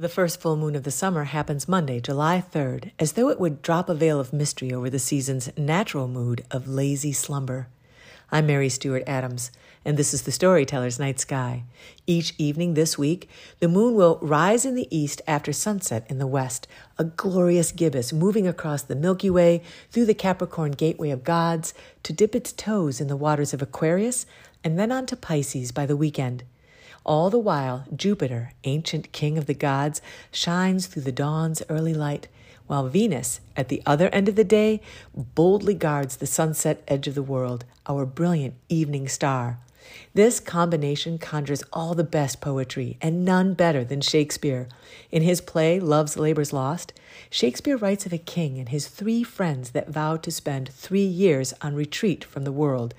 The first full moon of the summer happens Monday, July 3rd, as though it would drop a veil of mystery over the season's natural mood of lazy slumber. I'm Mary Stewart Adams, and this is the Storyteller's Night Sky. Each evening this week, the moon will rise in the east after sunset in the west, a glorious gibbous moving across the Milky Way through the Capricorn Gateway of Gods to dip its toes in the waters of Aquarius and then on to Pisces by the weekend. All the while, Jupiter, ancient king of the gods, shines through the dawn's early light, while Venus, at the other end of the day, boldly guards the sunset edge of the world, our brilliant evening star. This combination conjures all the best poetry, and none better than Shakespeare. In his play, Love's Labour's Lost, Shakespeare writes of a king and his three friends that vowed to spend three years on retreat from the world,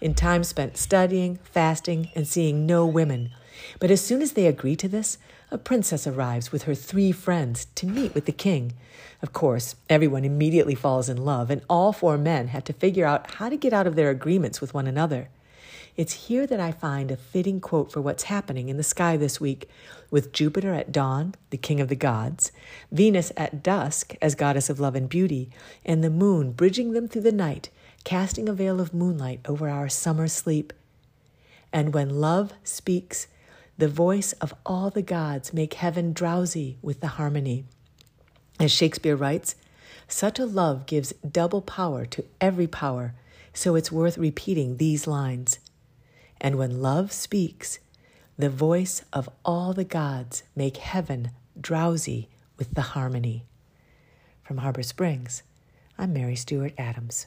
in time spent studying, fasting, and seeing no women. But as soon as they agree to this, a princess arrives with her three friends to meet with the king. Of course, everyone immediately falls in love, and all four men have to figure out how to get out of their agreements with one another. It's here that I find a fitting quote for what's happening in the sky this week, with Jupiter at dawn, the king of the gods, Venus at dusk as goddess of love and beauty, and the moon bridging them through the night, casting a veil of moonlight over our summer sleep. And when love speaks, the voice of all the gods make heaven drowsy with the harmony. As Shakespeare writes, such a love gives double power to every power, so it's worth repeating these lines. And when love speaks, the voice of all the gods make heaven drowsy with the harmony. From Harbor Springs, I'm Mary Stewart Adams.